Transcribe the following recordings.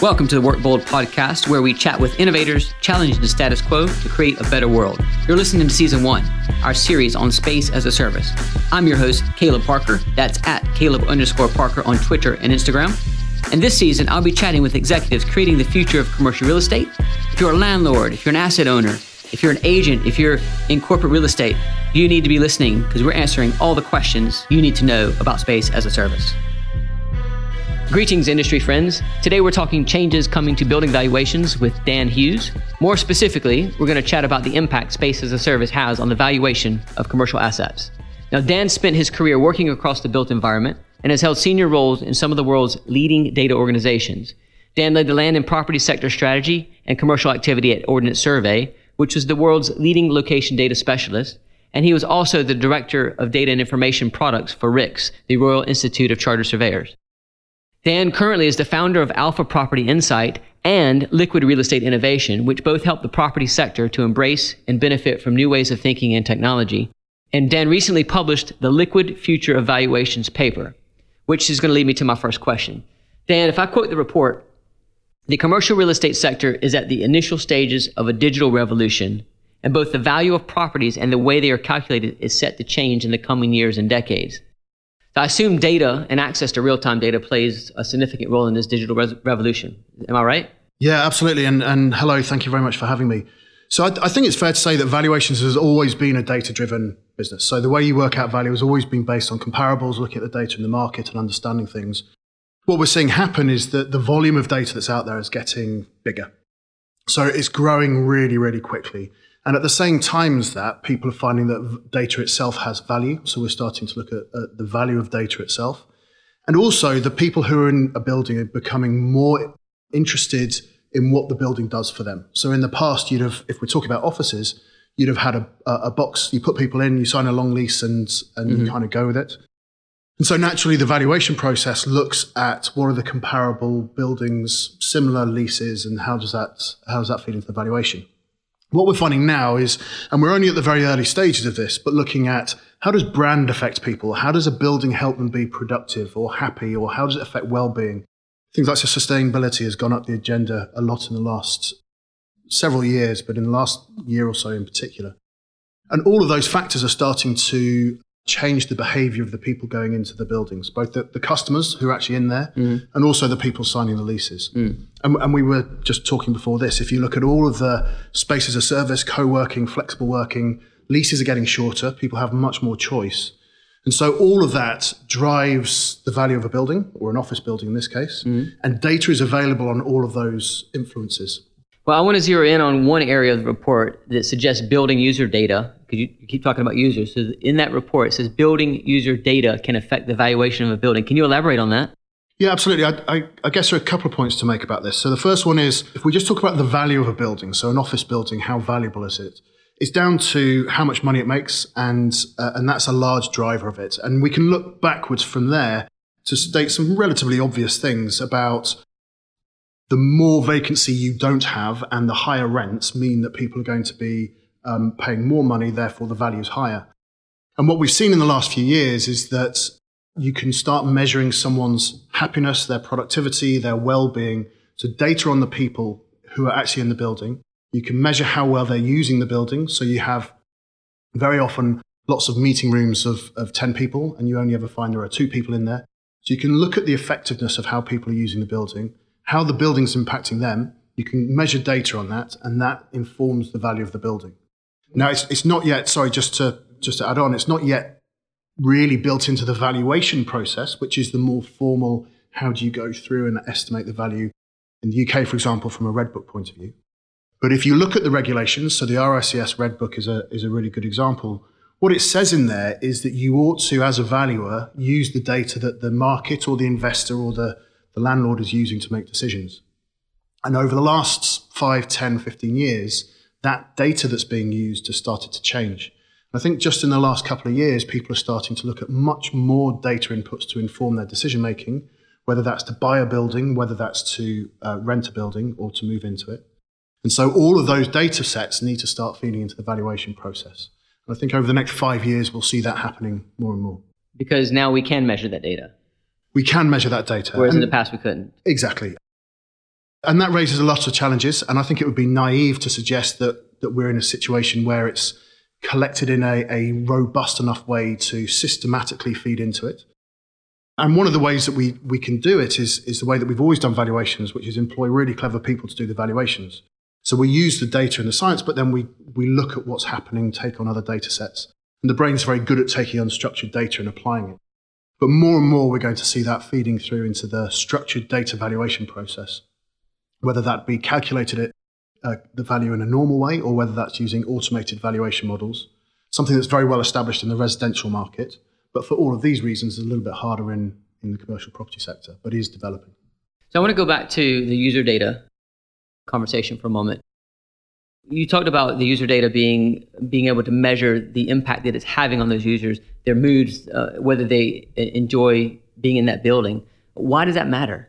Welcome to the Work Bold podcast, where we chat with innovators, challenging the status quo to create a better world. You're listening to season one, our series on space as a service. I'm your host, Caleb Parker. That's at Caleb underscore Parker on Twitter and Instagram. And this season, I'll be chatting with executives creating the future of commercial real estate. If you're a landlord, if you're an asset owner, if you're an agent, if you're in corporate real estate, you need to be listening because we're answering all the questions you need to know about space as a service. Greetings, industry friends. Today we're talking changes coming to building valuations with Dan Hughes. More specifically, we're going to chat about the impact space as a service has on the valuation of commercial assets. Now, Dan spent his career working across the built environment and has held senior roles in some of the world's leading data organizations. Dan led the land and property sector strategy and commercial activity at Ordnance Survey, which was the world's leading location data specialist. And he was also the director of data and information products for RICS, the Royal Institute of Chartered Surveyors. Dan currently is the founder of Alpha Property Insight and Liquid Real Estate Innovation, which both help the property sector to embrace and benefit from new ways of thinking and technology. And Dan recently published the Liquid Future of Valuations paper, which is going to lead me to my first question. Dan, if I quote the report, the commercial real estate sector is at the initial stages of a digital revolution, and both the value of properties and the way they are calculated is set to change in the coming years and decades. I assume data and access to real time data plays a significant role in this digital revolution. Am I right? Yeah, absolutely. And, and hello, thank you very much for having me. So I, I think it's fair to say that valuations has always been a data driven business. So the way you work out value has always been based on comparables, looking at the data in the market and understanding things. What we're seeing happen is that the volume of data that's out there is getting bigger. So it's growing really, really quickly. And at the same time as that, people are finding that data itself has value. So we're starting to look at, at the value of data itself. And also, the people who are in a building are becoming more interested in what the building does for them. So in the past, you'd have, if we're talking about offices, you'd have had a, a box, you put people in, you sign a long lease and, and mm-hmm. you kind of go with it. And so naturally, the valuation process looks at what are the comparable buildings, similar leases, and how does that, how does that feed into the valuation? What we're finding now is, and we're only at the very early stages of this, but looking at how does brand affect people? How does a building help them be productive or happy? Or how does it affect well-being? Things like sustainability has gone up the agenda a lot in the last several years, but in the last year or so in particular. And all of those factors are starting to change the behavior of the people going into the buildings, both the, the customers who are actually in there mm. and also the people signing the leases. Mm. And, and, we were just talking before this. If you look at all of the spaces of service, co working, flexible working, leases are getting shorter, people have much more choice. And so all of that drives the value of a building, or an office building in this case, mm. and data is available on all of those influences. Well, I want to zero in on one area of the report that suggests building user data, because you keep talking about users. So in that report, it says building user data can affect the valuation of a building. Can you elaborate on that? Yeah, absolutely. I, I, I, guess there are a couple of points to make about this. So the first one is if we just talk about the value of a building, so an office building, how valuable is it? It's down to how much money it makes, and uh, and that's a large driver of it. And we can look backwards from there to state some relatively obvious things about the more vacancy you don't have and the higher rents mean that people are going to be um, paying more money, therefore the value is higher. And what we've seen in the last few years is that you can start measuring someone's happiness, their productivity, their well-being, so data on the people who are actually in the building. You can measure how well they're using the building. So you have very often lots of meeting rooms of, of 10 people and you only ever find there are two people in there. So you can look at the effectiveness of how people are using the building how the building's impacting them. You can measure data on that, and that informs the value of the building. Now, it's, it's not yet, sorry, just to, just to add on, it's not yet really built into the valuation process, which is the more formal how do you go through and estimate the value in the UK, for example, from a Red Book point of view. But if you look at the regulations, so the RICS Red Book is a, is a really good example. What it says in there is that you ought to, as a valuer, use the data that the market or the investor or the the landlord is using to make decisions. And over the last 5, 10, 15 years, that data that's being used has started to change. I think just in the last couple of years, people are starting to look at much more data inputs to inform their decision making, whether that's to buy a building, whether that's to uh, rent a building or to move into it. And so all of those data sets need to start feeding into the valuation process. And I think over the next five years, we'll see that happening more and more. Because now we can measure that data we can measure that data. Whereas and in the past we couldn't. Exactly. And that raises a lot of challenges. And I think it would be naive to suggest that, that we're in a situation where it's collected in a, a robust enough way to systematically feed into it. And one of the ways that we, we can do it is, is the way that we've always done valuations, which is employ really clever people to do the valuations. So we use the data and the science, but then we, we look at what's happening, take on other data sets. And the brain's very good at taking unstructured data and applying it. But more and more, we're going to see that feeding through into the structured data valuation process whether that be calculated at uh, the value in a normal way or whether that's using automated valuation models, something that's very well established in the residential market. But for all of these reasons, it's a little bit harder in, in the commercial property sector, but is developing. So I want to go back to the user data conversation for a moment. You talked about the user data being being able to measure the impact that it's having on those users, their moods, uh, whether they enjoy being in that building. Why does that matter?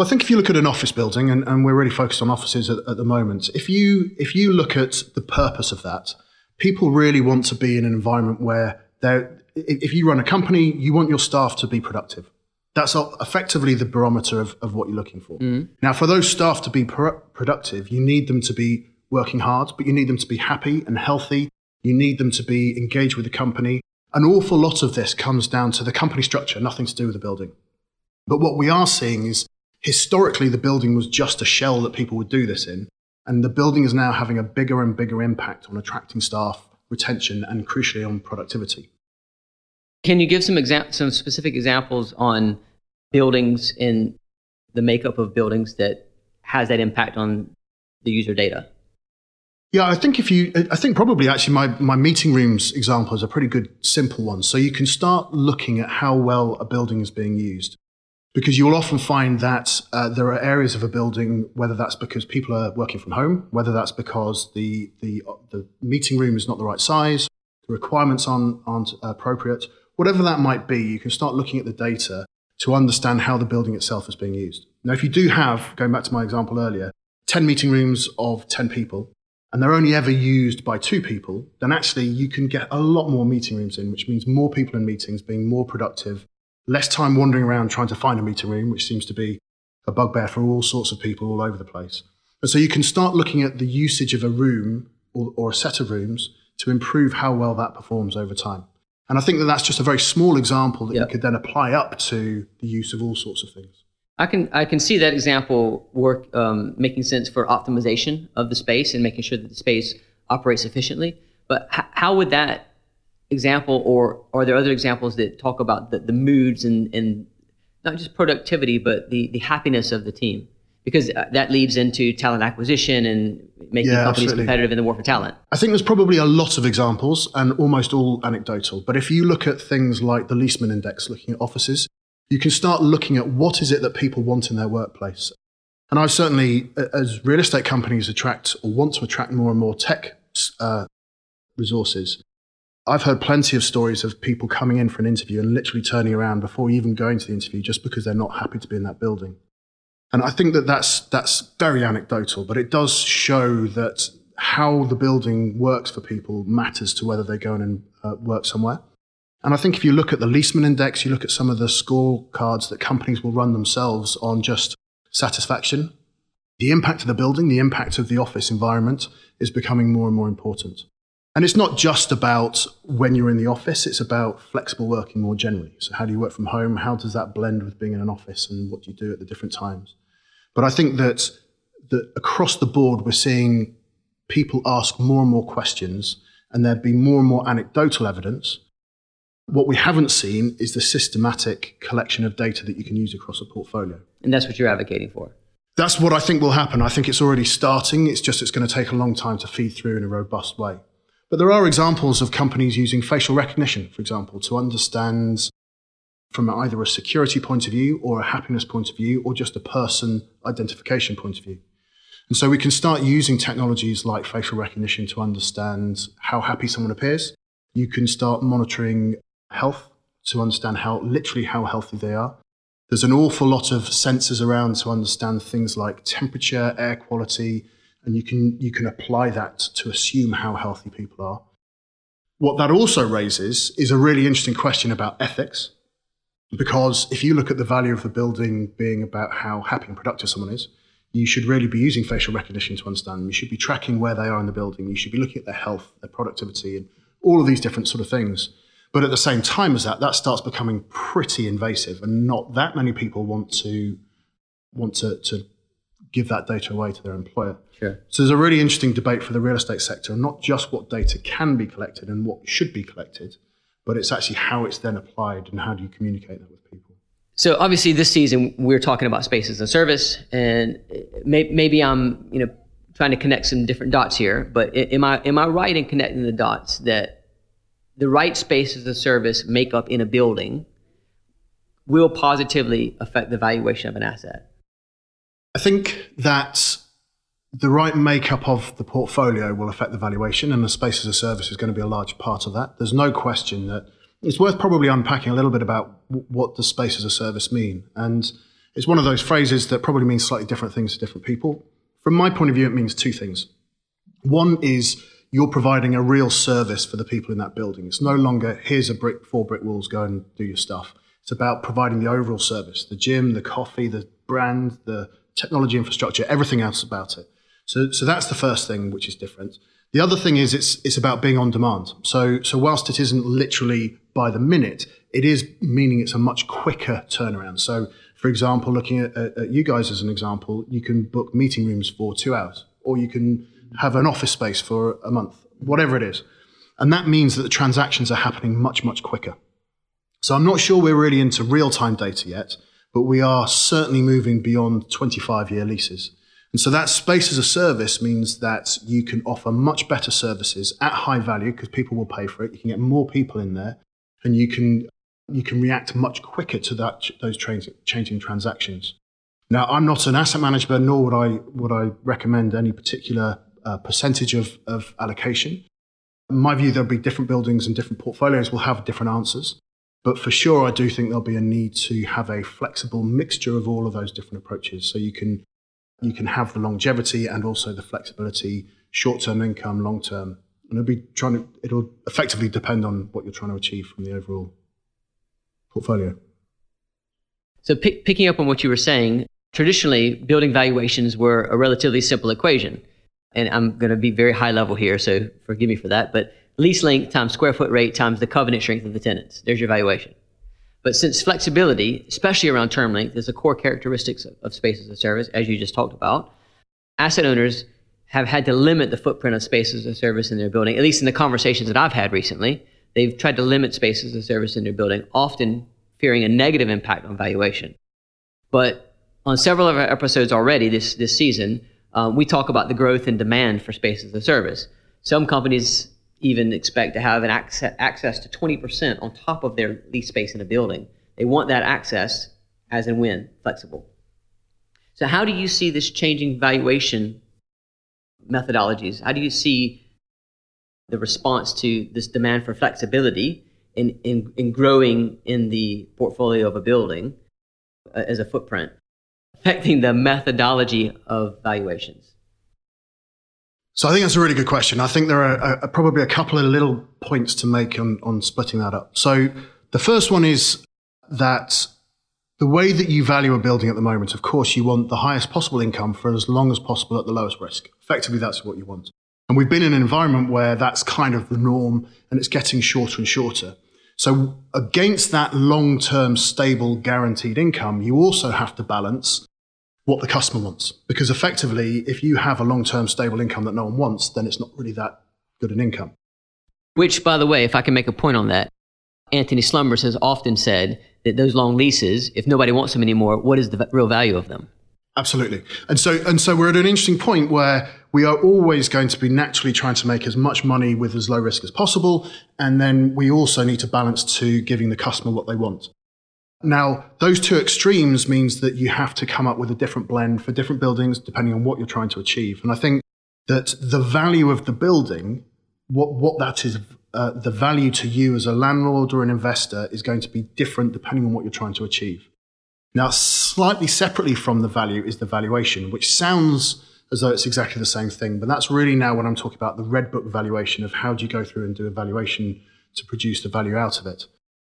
Well, I think if you look at an office building, and, and we're really focused on offices at, at, the moment, if you if you look at the purpose of that, people really want to be in an environment where they're. If you run a company, you want your staff to be productive. That's effectively the barometer of, of what you're looking for. Mm. Now, for those staff to be pro- productive, you need them to be working hard, but you need them to be happy and healthy. You need them to be engaged with the company. An awful lot of this comes down to the company structure, nothing to do with the building. But what we are seeing is historically the building was just a shell that people would do this in. And the building is now having a bigger and bigger impact on attracting staff, retention, and crucially on productivity. Can you give some exa- some specific examples on buildings in the makeup of buildings that has that impact on the user data? Yeah, I think if you, I think probably actually my, my meeting rooms example is a pretty good simple one. So you can start looking at how well a building is being used because you will often find that uh, there are areas of a building, whether that's because people are working from home, whether that's because the, the, the meeting room is not the right size, the requirements aren't, aren't appropriate, whatever that might be, you can start looking at the data to understand how the building itself is being used. Now, if you do have, going back to my example earlier, 10 meeting rooms of 10 people, and they're only ever used by two people, then actually you can get a lot more meeting rooms in, which means more people in meetings being more productive less time wandering around trying to find a meeting room, which seems to be a bugbear for all sorts of people all over the place. And so you can start looking at the usage of a room or, or a set of rooms to improve how well that performs over time. And I think that that's just a very small example that yep. you could then apply up to the use of all sorts of things. I can I can see that example work um, making sense for optimization of the space and making sure that the space operates efficiently. But h- how would that example, or are there other examples that talk about the, the moods and, and not just productivity, but the, the happiness of the team? Because uh, that leads into talent acquisition and making yeah, companies absolutely. competitive in the war for talent. I think there's probably a lot of examples and almost all anecdotal. But if you look at things like the Leesman Index, looking at offices, you can start looking at what is it that people want in their workplace. And I've certainly, as real estate companies attract or want to attract more and more tech uh, resources, I've heard plenty of stories of people coming in for an interview and literally turning around before even going to the interview just because they're not happy to be in that building. And I think that that's, that's very anecdotal, but it does show that how the building works for people matters to whether they go in and uh, work somewhere. And I think if you look at the Leesman Index, you look at some of the scorecards that companies will run themselves on just satisfaction, the impact of the building, the impact of the office environment is becoming more and more important. And it's not just about when you're in the office, it's about flexible working more generally. So, how do you work from home? How does that blend with being in an office? And what do you do at the different times? But I think that, that across the board, we're seeing people ask more and more questions, and there'd be more and more anecdotal evidence. What we haven't seen is the systematic collection of data that you can use across a portfolio. And that's what you're advocating for. That's what I think will happen. I think it's already starting. It's just it's going to take a long time to feed through in a robust way. But there are examples of companies using facial recognition, for example, to understand from either a security point of view or a happiness point of view or just a person identification point of view. And so we can start using technologies like facial recognition to understand how happy someone appears. You can start monitoring health to understand how literally how healthy they are. There's an awful lot of sensors around to understand things like temperature, air quality, and you can you can apply that to assume how healthy people are. What that also raises is a really interesting question about ethics, because if you look at the value of the building being about how happy and productive someone is, you should really be using facial recognition to understand. You should be tracking where they are in the building. You should be looking at their health, their productivity, and all of these different sort of things. But at the same time as that, that starts becoming pretty invasive, and not that many people want to want to, to give that data away to their employer. Sure. So there's a really interesting debate for the real estate sector, not just what data can be collected and what should be collected, but it's actually how it's then applied and how do you communicate that with people. So obviously, this season we're talking about space as a service, and may, maybe I'm you know trying to connect some different dots here. But am I am I right in connecting the dots that the right space as a service makeup in a building will positively affect the valuation of an asset? I think that the right makeup of the portfolio will affect the valuation, and the space as a service is going to be a large part of that. There's no question that it's worth probably unpacking a little bit about what does space as a service mean. And it's one of those phrases that probably means slightly different things to different people. From my point of view, it means two things. One is you're providing a real service for the people in that building. It's no longer here's a brick, four brick walls, go and do your stuff. It's about providing the overall service, the gym, the coffee, the brand, the technology infrastructure, everything else about it. So, so that's the first thing which is different. The other thing is it's it's about being on demand. So so whilst it isn't literally by the minute, it is meaning it's a much quicker turnaround. So for example, looking at, at, at you guys as an example, you can book meeting rooms for two hours, or you can have an office space for a month, whatever it is. And that means that the transactions are happening much, much quicker. So I'm not sure we're really into real time data yet, but we are certainly moving beyond 25 year leases. And so that space as a service means that you can offer much better services at high value because people will pay for it. You can get more people in there and you can, you can react much quicker to that, those changing transactions. Now, I'm not an asset manager, nor would I, would I recommend any particular uh, percentage of, of allocation. In my view, there'll be different buildings and different portfolios will have different answers. But for sure, I do think there'll be a need to have a flexible mixture of all of those different approaches. So you can you can have the longevity and also the flexibility, short term income, long term. And it'll be trying to, it'll effectively depend on what you're trying to achieve from the overall portfolio. So, pick, picking up on what you were saying, traditionally, building valuations were a relatively simple equation. And I'm going to be very high level here, so forgive me for that. But lease length times square foot rate times the covenant strength of the tenants. There's your valuation. But since flexibility, especially around term length, is a core characteristic of, spaces of space as a service, as you just talked about, asset owners have had to limit the footprint of space as a service in their building, at least in the conversations that I've had recently. They've tried to limit space as a service in their building, often fearing a negative impact on valuation. But on several of our episodes already this, this season, um, we talk about the growth and demand for space as a service. Some companies even expect to have an access, access to 20% on top of their lease space in a building. They want that access as and when flexible. So, how do you see this changing valuation methodologies? How do you see the response to this demand for flexibility in, in, in growing in the portfolio of a building uh, as a footprint affecting the methodology of valuations? So I think that's a really good question. I think there are, uh, uh, probably a couple of little points to make on, on splitting that up. So the first one is that the way that you value a building at the moment, of course, you want the highest possible income for as long as possible at the lowest risk. Effectively, that's what you want. And we've been in an environment where that's kind of the norm and it's getting shorter and shorter. So against that long-term stable guaranteed income, you also have to balance what the customer wants. Because effectively, if you have a long term stable income that no one wants, then it's not really that good an income. Which, by the way, if I can make a point on that, Antony Slumbers has often said that those long leases, if nobody wants them anymore, what is the real value of them? Absolutely. And so, and so we're at an interesting point where we are always going to be naturally trying to make as much money with as low risk as possible. And then we also need to balance to giving the customer what they want. Now, those two extremes means that you have to come up with a different blend for different buildings depending on what you're trying to achieve. And I think that the value of the building, what, what that is, uh, the value to you as a landlord or an investor is going to be different depending on what you're trying to achieve. Now, slightly separately from the value is the valuation, which sounds as though it's exactly the same thing, but that's really now when I'm talking about the red book valuation of how do you go through and do a valuation to produce the value out of it.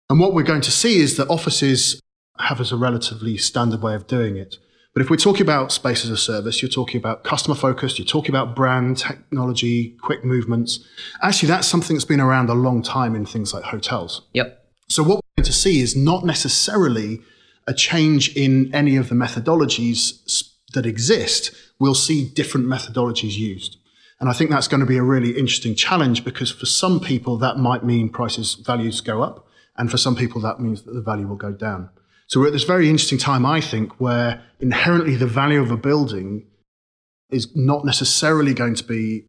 And what we're going to see is that offices have as a relatively standard way of doing it. But if we're talking about space as a service, you're talking about customer focused, you're talking about brand, technology, quick movements. Actually, that's something that's been around a long time in things like hotels. Yep. So what we're going to see is not necessarily a change in any of the methodologies that exist. We'll see different methodologies used. And I think that's going to be a really interesting challenge because for some people that might mean prices, values go up. And for some people that means that the value will go down. So we're at this very interesting time, I think, where inherently the value of a building is not necessarily going to be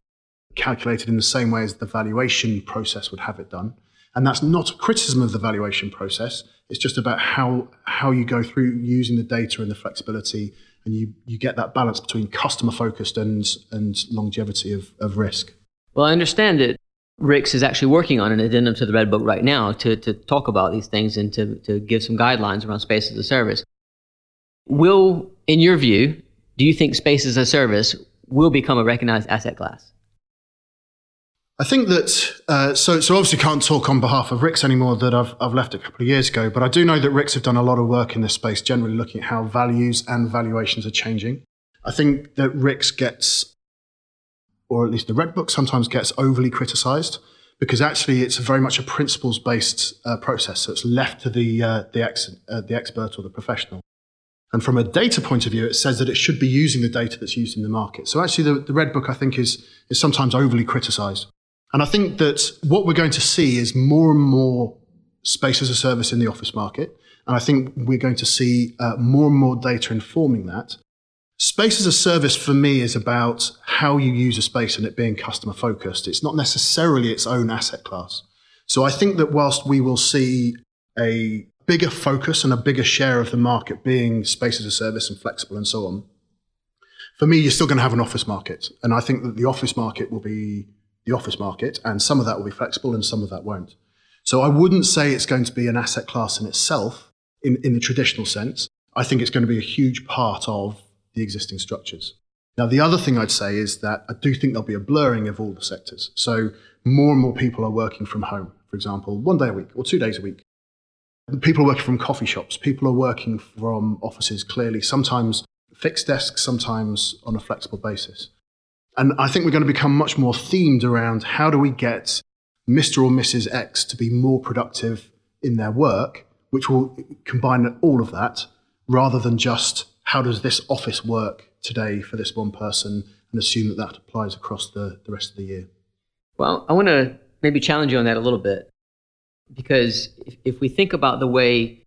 calculated in the same way as the valuation process would have it done. And that's not a criticism of the valuation process. It's just about how, how you go through using the data and the flexibility and you, you get that balance between customer focused and, and longevity of, of risk. Well, I understand that RICS is actually working on an addendum to the Red Book right now to, to talk about these things and to, to give some guidelines around space as a service. Will, in your view, do you think space as a service will become a recognized asset class? I think that uh, so so obviously can't talk on behalf of RICS anymore that I've I've left a couple of years ago, but I do know that RICS have done a lot of work in this space, generally looking at how values and valuations are changing. I think that RICS gets, or at least the Red Book sometimes gets overly criticised because actually it's very much a principles based uh, process. So it's left to the uh, the, ex, uh, the expert or the professional. And from a data point of view, it says that it should be using the data that's used in the market. So actually, the, the Red Book I think is is sometimes overly criticised. And I think that what we're going to see is more and more space as a service in the office market. And I think we're going to see uh, more and more data informing that. Space as a service for me is about how you use a space and it being customer focused. It's not necessarily its own asset class. So I think that whilst we will see a bigger focus and a bigger share of the market being space as a service and flexible and so on, for me, you're still going to have an office market. And I think that the office market will be the office market, and some of that will be flexible and some of that won't. So I wouldn't say it's going to be an asset class in itself in, in the traditional sense. I think it's going to be a huge part of the existing structures. Now, the other thing I'd say is that I do think there'll be a blurring of all the sectors. So more and more people are working from home, for example, one day a week or two days a week. People are working from coffee shops. People are working from offices clearly, sometimes fixed desks, sometimes on a flexible basis. And I think we're going to become much more themed around how do we get Mr. or Mrs. X to be more productive in their work, which will combine all of that rather than just how does this office work today for this one person and assume that that applies across the, the rest of the year. Well, I want to maybe challenge you on that a little bit because if, if we think about the way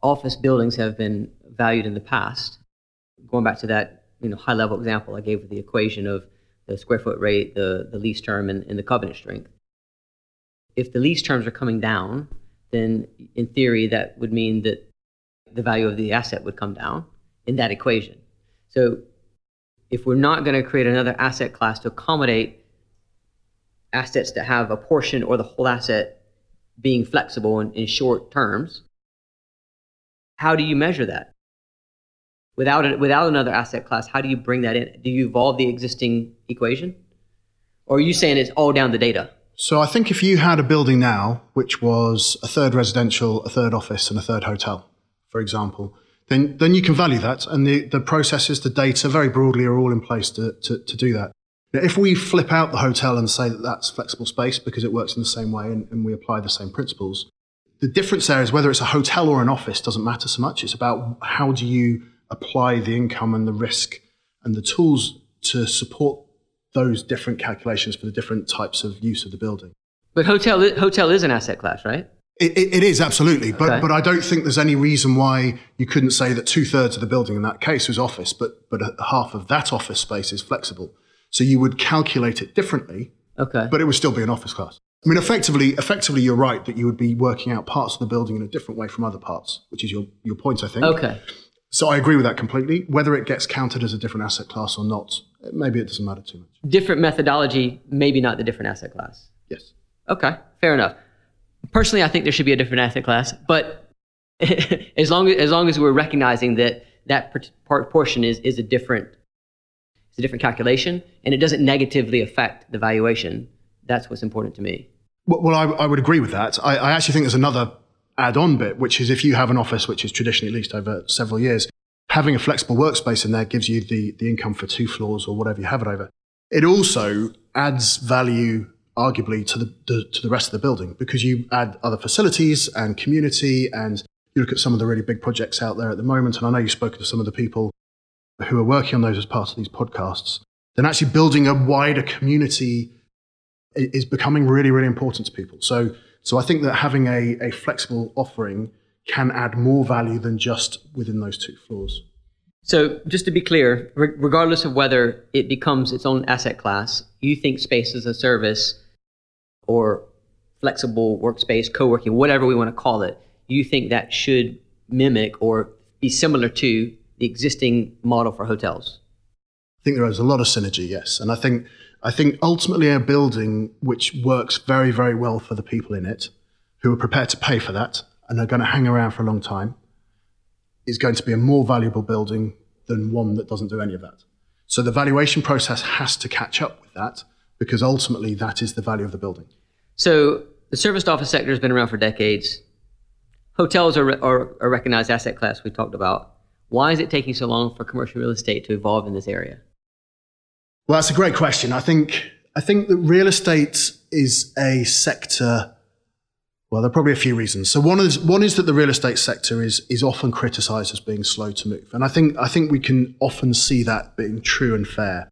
office buildings have been valued in the past, going back to that you know, high level example I gave with the equation of the square foot rate, the, the lease term, and, and the covenant strength. If the lease terms are coming down, then in theory that would mean that the value of the asset would come down in that equation. So if we're not going to create another asset class to accommodate assets that have a portion or the whole asset being flexible in, in short terms, how do you measure that? without it, without another asset class, how do you bring that in? Do you evolve the existing equation, or are you saying it's all down to data? So I think if you had a building now, which was a third residential, a third office, and a third hotel, for example, then then you can value that, and the the processes, the data, very broadly, are all in place to to, to do that. Now, if we flip out the hotel and say that that's flexible space because it works in the same way and, and we apply the same principles, the difference there is whether it's a hotel or an office doesn't matter so much. It's about how do you apply the income and the risk and the tools to support those different calculations for the different types of use of the building. But hotel, hotel is an asset class, right? It, it, it is absolutely, but okay. but I don't think there's any reason why you couldn't say that two thirds of the building in that case was office, but but half of that office space is flexible. So you would calculate it differently, okay, but it would still be an office class. I mean, effectively, effectively, you're right that you would be working out parts of the building in a different way from other parts, which is your your point, I think. Okay. So I agree with that completely. Whether it gets counted as a different asset class or not, maybe it doesn't matter too much. Different methodology, maybe not the different asset class. Yes. Okay, fair enough. Personally, I think there should be a different asset class, but as long as, as long as we're recognizing that that part portion is, is a different it's a different calculation and it doesn't negatively affect the valuation, that's what's important to me. Well, well I, I, would agree with that. I, I actually think there's another add on bit, which is if you have an office which is traditionally leased over several years, having a flexible workspace in there gives you the, the income for two floors or whatever you have it over. It also adds value, arguably, to the, the, to the rest of the building because you add other facilities and community. And you look at some of the really big projects out there at the moment. And I know you've spoken to some of the people who are working on those as part of these podcasts. Then actually building a wider community is becoming really, really important to people. So, so I think that having a, a flexible offering can add more value than just within those two floors. So, just to be clear, re- regardless of whether it becomes its own asset class, you think space as a service or flexible workspace, co working, whatever we want to call it, you think that should mimic or be similar to the existing model for hotels? I think there is a lot of synergy, yes. And I think, I think ultimately a building which works very, very well for the people in it who are prepared to pay for that and are going to hang around for a long time is going to be a more valuable building than one that doesn't do any of that. So the valuation process has to catch up with that because ultimately that is the value of the building. So the serviced office sector has been around for decades. Hotels are, are a recognized asset class we talked about. Why is it taking so long for commercial real estate to evolve in this area? Well, that's a great question. I think I think that real estate is a sector well, there are probably a few reasons. So one is one is that the real estate sector is is often criticised as being slow to move, and I think I think we can often see that being true and fair.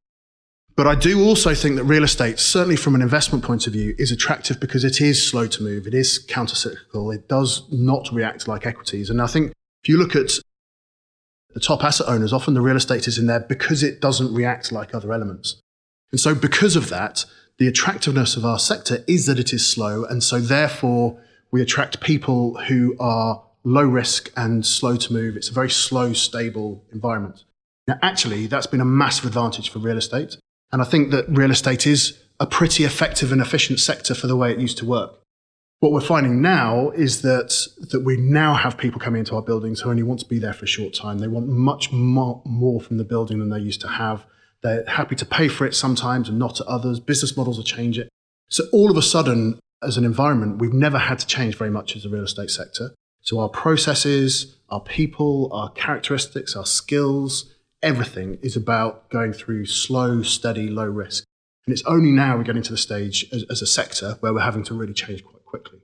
But I do also think that real estate, certainly from an investment point of view, is attractive because it is slow to move. It is countercyclical. It does not react like equities. And I think if you look at the top asset owners, often the real estate is in there because it doesn't react like other elements. And so because of that, the attractiveness of our sector is that it is slow. And so therefore, we attract people who are low risk and slow to move. It's a very slow, stable environment. Now, actually, that's been a massive advantage for real estate. And I think that real estate is a pretty effective and efficient sector for the way it used to work. What we're finding now is that, that we now have people coming into our buildings who only want to be there for a short time. They want much more, more from the building than they used to have. They're happy to pay for it sometimes and not at others. Business models are changing. So all of a sudden, as an environment, we've never had to change very much as a real estate sector. So our processes, our people, our characteristics, our skills, everything is about going through slow, steady, low risk. And it's only now we're getting to the stage as, as a sector where we're having to really change quite quickly.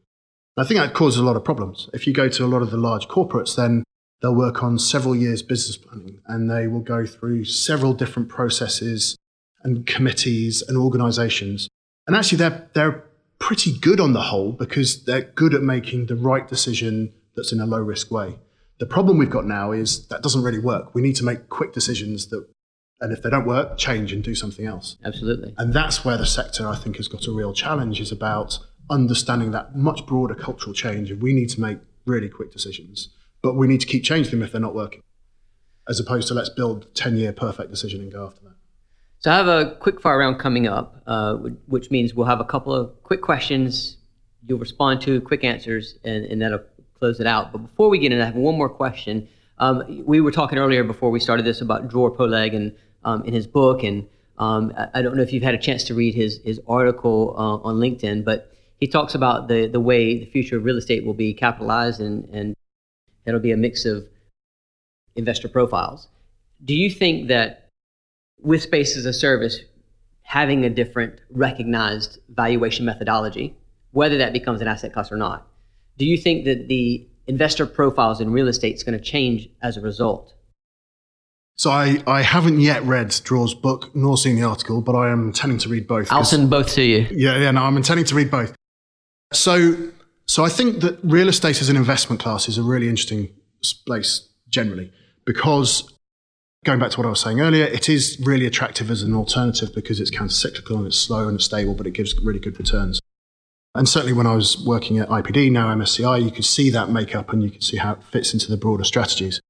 And I think that causes a lot of problems. If you go to a lot of the large corporates, then they'll work on several years business planning and they will go through several different processes and committees and organizations. And actually, they're, they're pretty good on the whole because they're good at making the right decision that's in a low risk way. The problem we've got now is that doesn't really work. We need to make quick decisions that, and if they don't work, change and do something else. Absolutely. And that's where the sector, I think, has got a real challenge is about understanding that much broader cultural change. And we need to make really quick decisions, but we need to keep changing them if they're not working, as opposed to let's build 10 year perfect decision and go after that. So I have a quick fire round coming up, uh, which means we'll have a couple of quick questions. You'll respond to quick answers, and, and that'll close it out. But before we get in, I have one more question. Um, we were talking earlier before we started this about Dror Poleg and um, in his book, and um, I, don't know if you've had a chance to read his his article uh, on LinkedIn, but he talks about the the way the future of real estate will be capitalized, and and it'll be a mix of investor profiles. Do you think that with space as a service having a different recognized valuation methodology, whether that becomes an asset class or not, do you think that the investor profiles in real estate is going to change as a result? So I, I haven't yet read Dror's book nor seen the article, but I am intending to read both. I'll send both to you. Yeah, yeah, no, I'm intending to read both. So, so I think that real estate as an investment class is a really interesting place generally because going back to what I was saying earlier, it is really attractive as an alternative because it's counter-cyclical and it's slow and it's stable, but it gives really good returns. And certainly when I was working at IPD, now MSCI, you could see that makeup and you could see how it fits into the broader strategies.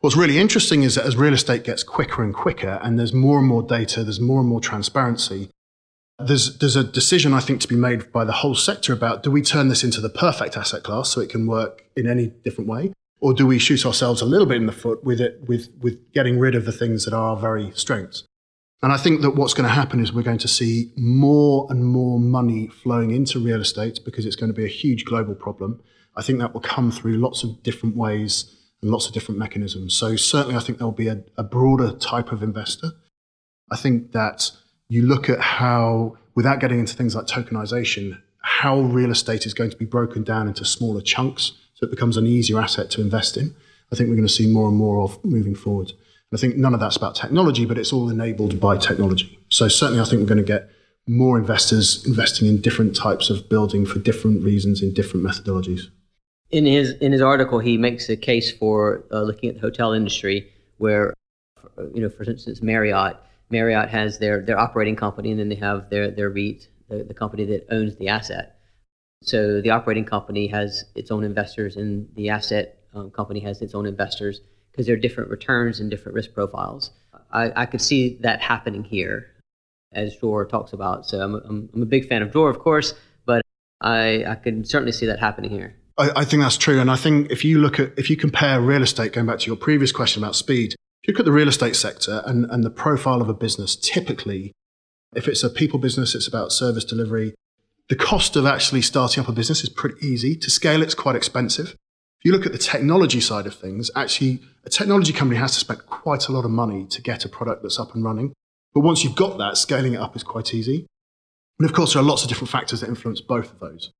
What's really interesting is that as real estate gets quicker and quicker and there's more and more data, there's more and more transparency, there's, there's a decision, I think, to be made by the whole sector about do we turn this into the perfect asset class so it can work in any different way? or do we shoot ourselves a little bit in the foot with it with with getting rid of the things that are very strengths and i think that what's going to happen is we're going to see more and more money flowing into real estate because it's going to be a huge global problem i think that will come through lots of different ways and lots of different mechanisms. So certainly, I think there'll be a, a broader type of investor. I think that you look at how, without getting into things like tokenization, how real estate is going to be broken down into smaller chunks so it becomes an easier asset to invest in. I think we're going to see more and more of moving forward. I think none of that's about technology, but it's all enabled by technology. So certainly, I think we're going to get more investors investing in different types of building for different reasons in different methodologies. In his in his article, he makes a case for uh, looking at the hotel industry, where you know, for instance, Marriott. Marriott has their their operating company, and then they have their their REIT, the, the company that owns the asset. So the operating company has its own investors, and the asset um, company has its own investors because there are different returns and different risk profiles. I, I could see that happening here, as Dror talks about. So I'm, I'm, I'm, a big fan of Dror, of course, but I, I can certainly see that happening here. I, I think that's true. And I think if you look at, if you compare real estate, going back to your previous question about speed, if you look at the real estate sector and, and the profile of a business, typically, if it's a people business, it's about service delivery. The cost of actually starting up a business is pretty easy. To scale, it's quite expensive you look at the technology side of things, actually, a technology company has to spend quite a lot of money to get a product that's up and running. But once you've got that, scaling it up is quite easy. And of course, there are lots of different factors that influence both of those.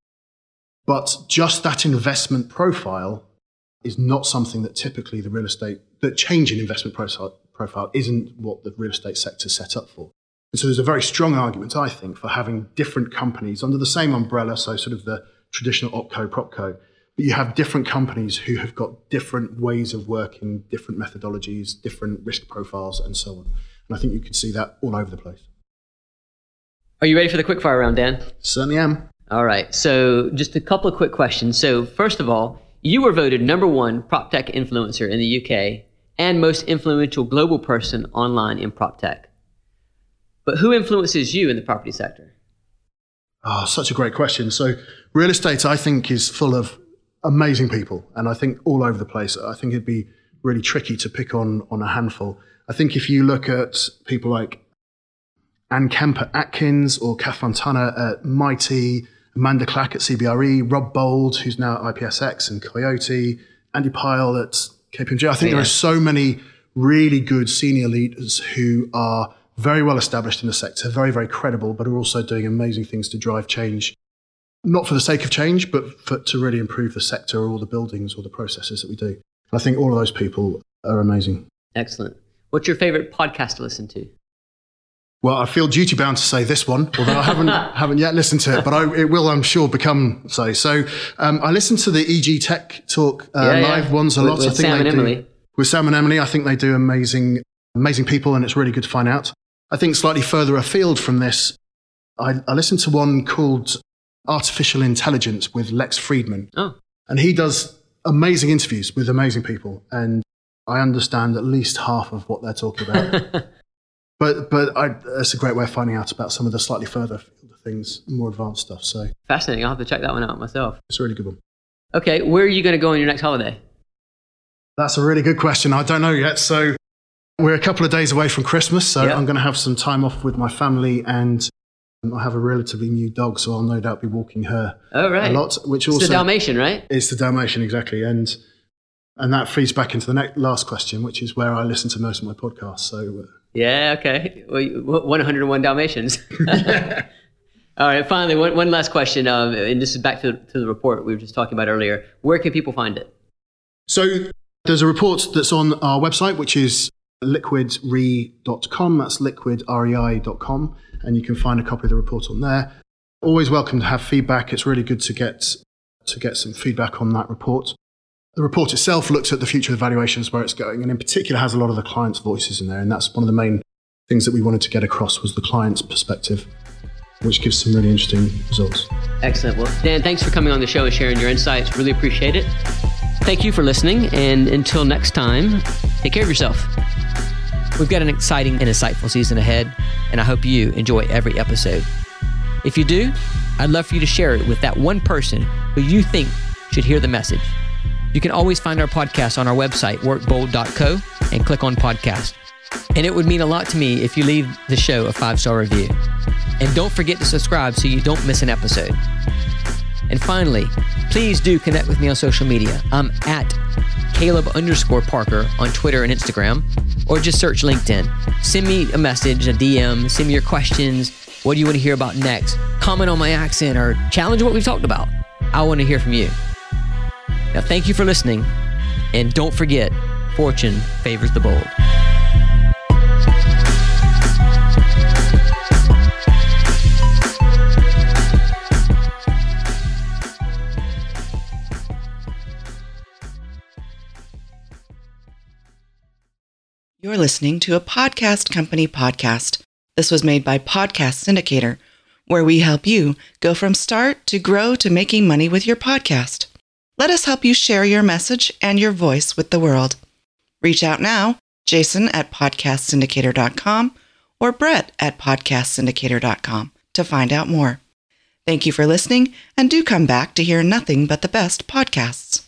But just that investment profile is not something that typically the real estate, that change in investment profile, profile isn't what the real estate sector is set up for. And so there's a very strong argument, I think, for having different companies under the same umbrella, so sort of the traditional opco, propco, but you have different companies who have got different ways of working, different methodologies, different risk profiles, and so on. And I think you can see that all over the place. Are you ready for the quickfire round, Dan? Certainly am. All right. So, just a couple of quick questions. So, first of all, you were voted number one prop tech influencer in the UK and most influential global person online in prop tech. But who influences you in the property sector? Oh, such a great question. So, real estate, I think, is full of amazing people, and I think all over the place. I think it'd be really tricky to pick on on a handful. I think if you look at people like Anne Kemp at Atkins or Kath Fontana at Mighty, Amanda Clack at CBRE, Rob Bould, who's now at IPSX and Coyote, Andy Pyle at KPMG. I think yeah. there are so many really good senior leaders who are very well established in the sector, very, very credible, but are also doing amazing things to drive change not for the sake of change, but for, to really improve the sector or the buildings or the processes that we do. I think all of those people are amazing. Excellent. What's your favorite podcast to listen to? Well, I feel duty bound to say this one, although I haven't haven't yet listened to it, but I, it will, I'm sure, become so. So um, I listen to the EG Tech Talk uh, yeah, live yeah. ones a with, lot. With I think Sam and do, Emily. With Sam and Emily, I think they do amazing, amazing people, and it's really good to find out. I think slightly further afield from this, I, I listened to one called artificial intelligence with Lex Fridman. Oh. And he does amazing interviews with amazing people. And I understand at least half of what they're talking about. but but I, that's a great way of finding out about some of the slightly further things, more advanced stuff. So fascinating. I'll have to check that one out myself. It's a really good one. Okay, where are you going to go on your next holiday? That's a really good question. I don't know yet. So we're a couple of days away from Christmas, so yep. I'm going to have some time off with my family and I have a relatively new dog, so I'll no doubt be walking her oh, right. a lot. Which it's also the Dalmatian, right? It's the Dalmatian, exactly, and and that feeds back into the next last question, which is where I listen to most of my podcasts. So uh, yeah, okay, well, 101 Dalmatians. yeah. All right, finally, one, one last question, um, and this is back to, to the report we were just talking about earlier. Where can people find it? So there's a report that's on our website, which is liquidrei.com. That's liquidrei.com and you can find a copy of the report on there. Always welcome to have feedback. It's really good to get to get some feedback on that report. The report itself looks at the future of valuations, where it's going, and in particular has a lot of the client's voices in there. And that's one of the main things that we wanted to get across was the client's perspective, which gives some really interesting results. Excellent. Well, Dan, thanks for coming on the show and sharing your insights. Really appreciate it. Thank you for listening, and until next time, take care of yourself. We've got an exciting and insightful season ahead, and I hope you enjoy every episode. If you do, I'd love for you to share it with that one person who you think should hear the message. You can always find our podcast on our website, workbold.co, and click on podcast. And it would mean a lot to me if you leave the show a five star review. And don't forget to subscribe so you don't miss an episode. And finally, please do connect with me on social media. I'm at Caleb underscore Parker on Twitter and Instagram, or just search LinkedIn. Send me a message, a DM, send me your questions. What do you want to hear about next? Comment on my accent or challenge what we've talked about. I want to hear from you. Now, thank you for listening, and don't forget fortune favors the bold. You're listening to a podcast company podcast. This was made by Podcast Syndicator, where we help you go from start to grow to making money with your podcast. Let us help you share your message and your voice with the world. Reach out now, Jason at podcastsyndicator.com or Brett at podcastsyndicator.com to find out more. Thank you for listening and do come back to hear nothing but the best podcasts.